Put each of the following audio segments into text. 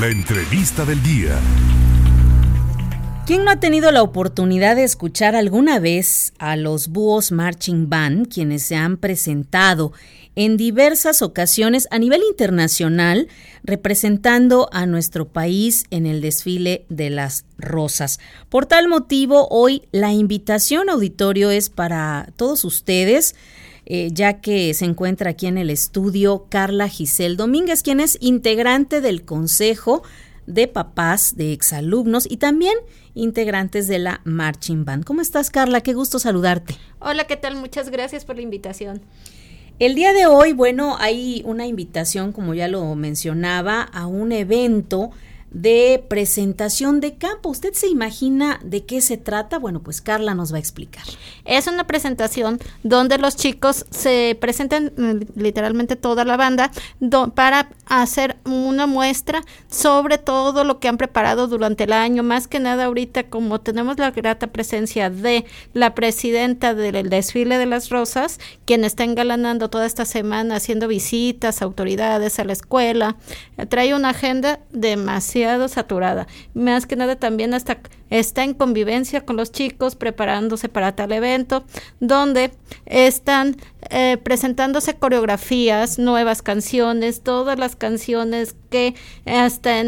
La entrevista del día. ¿Quién no ha tenido la oportunidad de escuchar alguna vez a los Búhos Marching Band, quienes se han presentado en diversas ocasiones a nivel internacional, representando a nuestro país en el desfile de las rosas? Por tal motivo, hoy la invitación auditorio es para todos ustedes. Eh, ya que se encuentra aquí en el estudio Carla Giselle Domínguez, quien es integrante del Consejo de Papás de Exalumnos y también integrantes de la Marching Band. ¿Cómo estás, Carla? Qué gusto saludarte. Hola, ¿qué tal? Muchas gracias por la invitación. El día de hoy, bueno, hay una invitación, como ya lo mencionaba, a un evento de presentación de campo. ¿Usted se imagina de qué se trata? Bueno, pues Carla nos va a explicar. Es una presentación donde los chicos se presentan mm, literalmente toda la banda para hacer una muestra sobre todo lo que han preparado durante el año. Más que nada ahorita como tenemos la grata presencia de la presidenta del desfile de las rosas, quien está engalanando toda esta semana haciendo visitas a autoridades a la escuela, trae una agenda demasiado saturada. Más que nada también hasta está en convivencia con los chicos preparándose para tal evento, donde están eh, presentándose coreografías, nuevas canciones, todas las canciones que hasta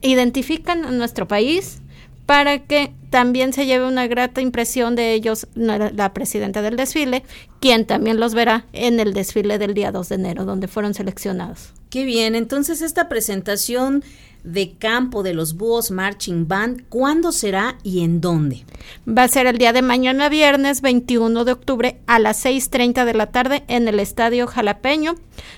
identifican a nuestro país para que también se lleve una grata impresión de ellos la presidenta del desfile, quien también los verá en el desfile del día 2 de enero, donde fueron seleccionados. Qué bien, entonces esta presentación de campo de los Búhos Marching Band, ¿cuándo será y en dónde? Va a ser el día de mañana viernes 21 de octubre a las 6.30 de la tarde en el Estadio Jalapeño.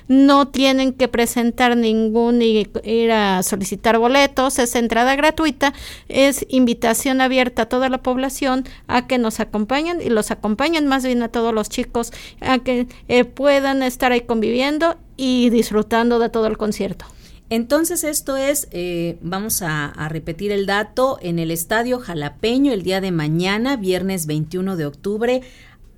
No tienen que presentar ningún ni ir a solicitar boletos, es entrada gratuita, es invitación abierta a toda la población a que nos acompañen y los acompañen más bien a todos los chicos a que eh, puedan estar ahí conviviendo y disfrutando de todo el concierto. Entonces esto es, eh, vamos a, repetir el dato, en el Estadio Jalapeño el día de mañana, viernes 21 de octubre,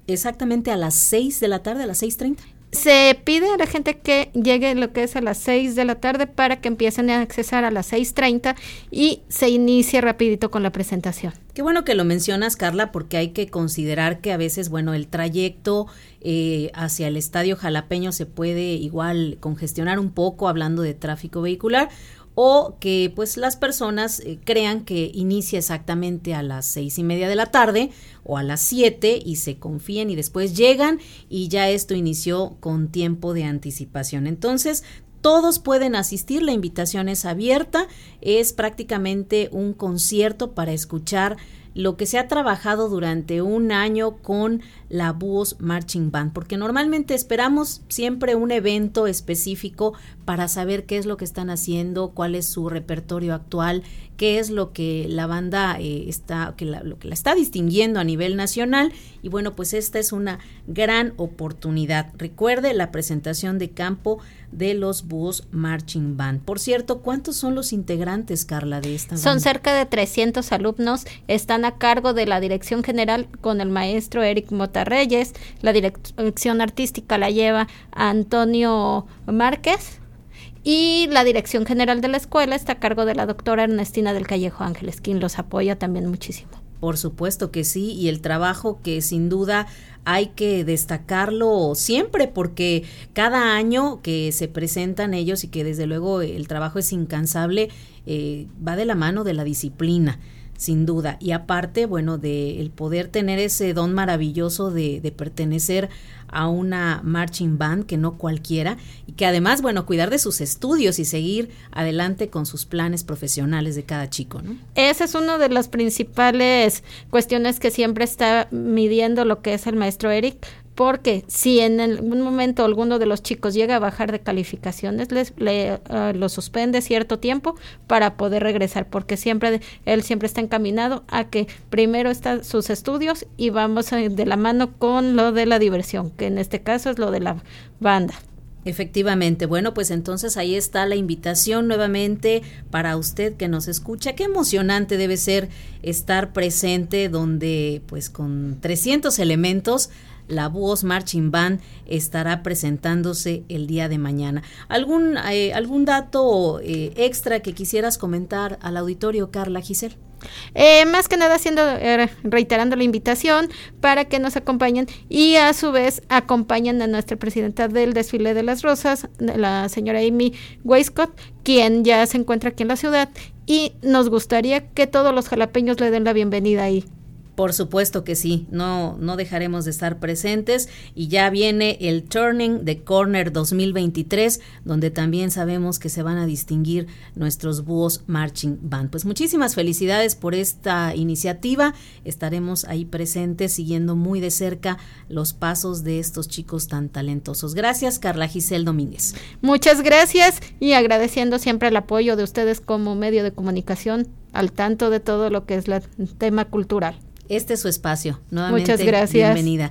exactamente a las 6 de la tarde, a las 6.30 se pide a la gente que llegue lo que es a las 6 de la tarde para que empiecen a accesar a las 6.30 y se inicie rapidito con la presentación. Qué bueno que lo mencionas, Carla, porque hay que considerar que a veces, bueno, el trayecto eh, hacia el estadio jalapeño se puede igual congestionar un poco hablando de tráfico vehicular o que pues las personas eh, crean que inicia exactamente a las seis y media de la tarde o a las siete y se confían y después llegan y ya esto inició con tiempo de anticipación. Entonces, todos pueden asistir, la invitación es abierta, es prácticamente un concierto para escuchar lo que se ha trabajado durante un año con la Búhos Marching Band, porque normalmente esperamos siempre un evento específico para saber qué es lo que están haciendo, cuál es su repertorio actual, qué es lo que la banda eh, está, que lo que la está distinguiendo a nivel nacional. Y bueno, pues esta es una gran oportunidad. Recuerde la presentación de campo de los Búhos Marching Band. Por cierto, ¿cuántos son los integrantes, Carla, de esta banda? Son cerca de 300 alumnos, están a cargo de la dirección general con el maestro Eric Mota Reyes, la dirección artística la lleva Antonio Márquez y la dirección general de la escuela está a cargo de la doctora Ernestina del Callejo Ángeles, quien los apoya también muchísimo. Por supuesto que sí, y el trabajo que sin duda hay que destacarlo siempre porque cada año que se presentan ellos y que desde luego el trabajo es incansable, eh, va de la mano de la disciplina sin duda. Y aparte, bueno, de el poder tener ese don maravilloso de, de, pertenecer a una marching band que no cualquiera y que además, bueno, cuidar de sus estudios y seguir adelante con sus planes profesionales de cada chico, ¿no? Esa es una de las principales cuestiones que siempre está midiendo lo que es el maestro Eric porque si en algún momento alguno de los chicos llega a bajar de calificaciones, les le, uh, lo suspende cierto tiempo para poder regresar, porque siempre él siempre está encaminado a que primero están sus estudios y vamos de la mano con lo de la diversión, que en este caso es lo de la banda. Efectivamente, bueno, pues entonces ahí está la invitación nuevamente para usted que nos escucha. Qué emocionante debe ser estar presente donde pues con 300 elementos la Voz Marching Band estará presentándose el día de mañana. ¿Algún, eh, algún dato eh, extra que quisieras comentar al auditorio, Carla Giselle? Eh, más que nada haciendo, eh, reiterando la invitación para que nos acompañen y a su vez acompañen a nuestra presidenta del desfile de las rosas, la señora Amy Weiscott, quien ya se encuentra aquí en la ciudad y nos gustaría que todos los jalapeños le den la bienvenida ahí. Por supuesto que sí, no, no dejaremos de estar presentes y ya viene el Turning de Corner 2023, donde también sabemos que se van a distinguir nuestros búhos Marching Band. Pues muchísimas felicidades por esta iniciativa, estaremos ahí presentes siguiendo muy de cerca los pasos de estos chicos tan talentosos. Gracias, Carla Giselle Domínguez. Muchas gracias y agradeciendo siempre el apoyo de ustedes como medio de comunicación al tanto de todo lo que es el tema cultural. Este es su espacio. Nuevamente, Muchas gracias. bienvenida.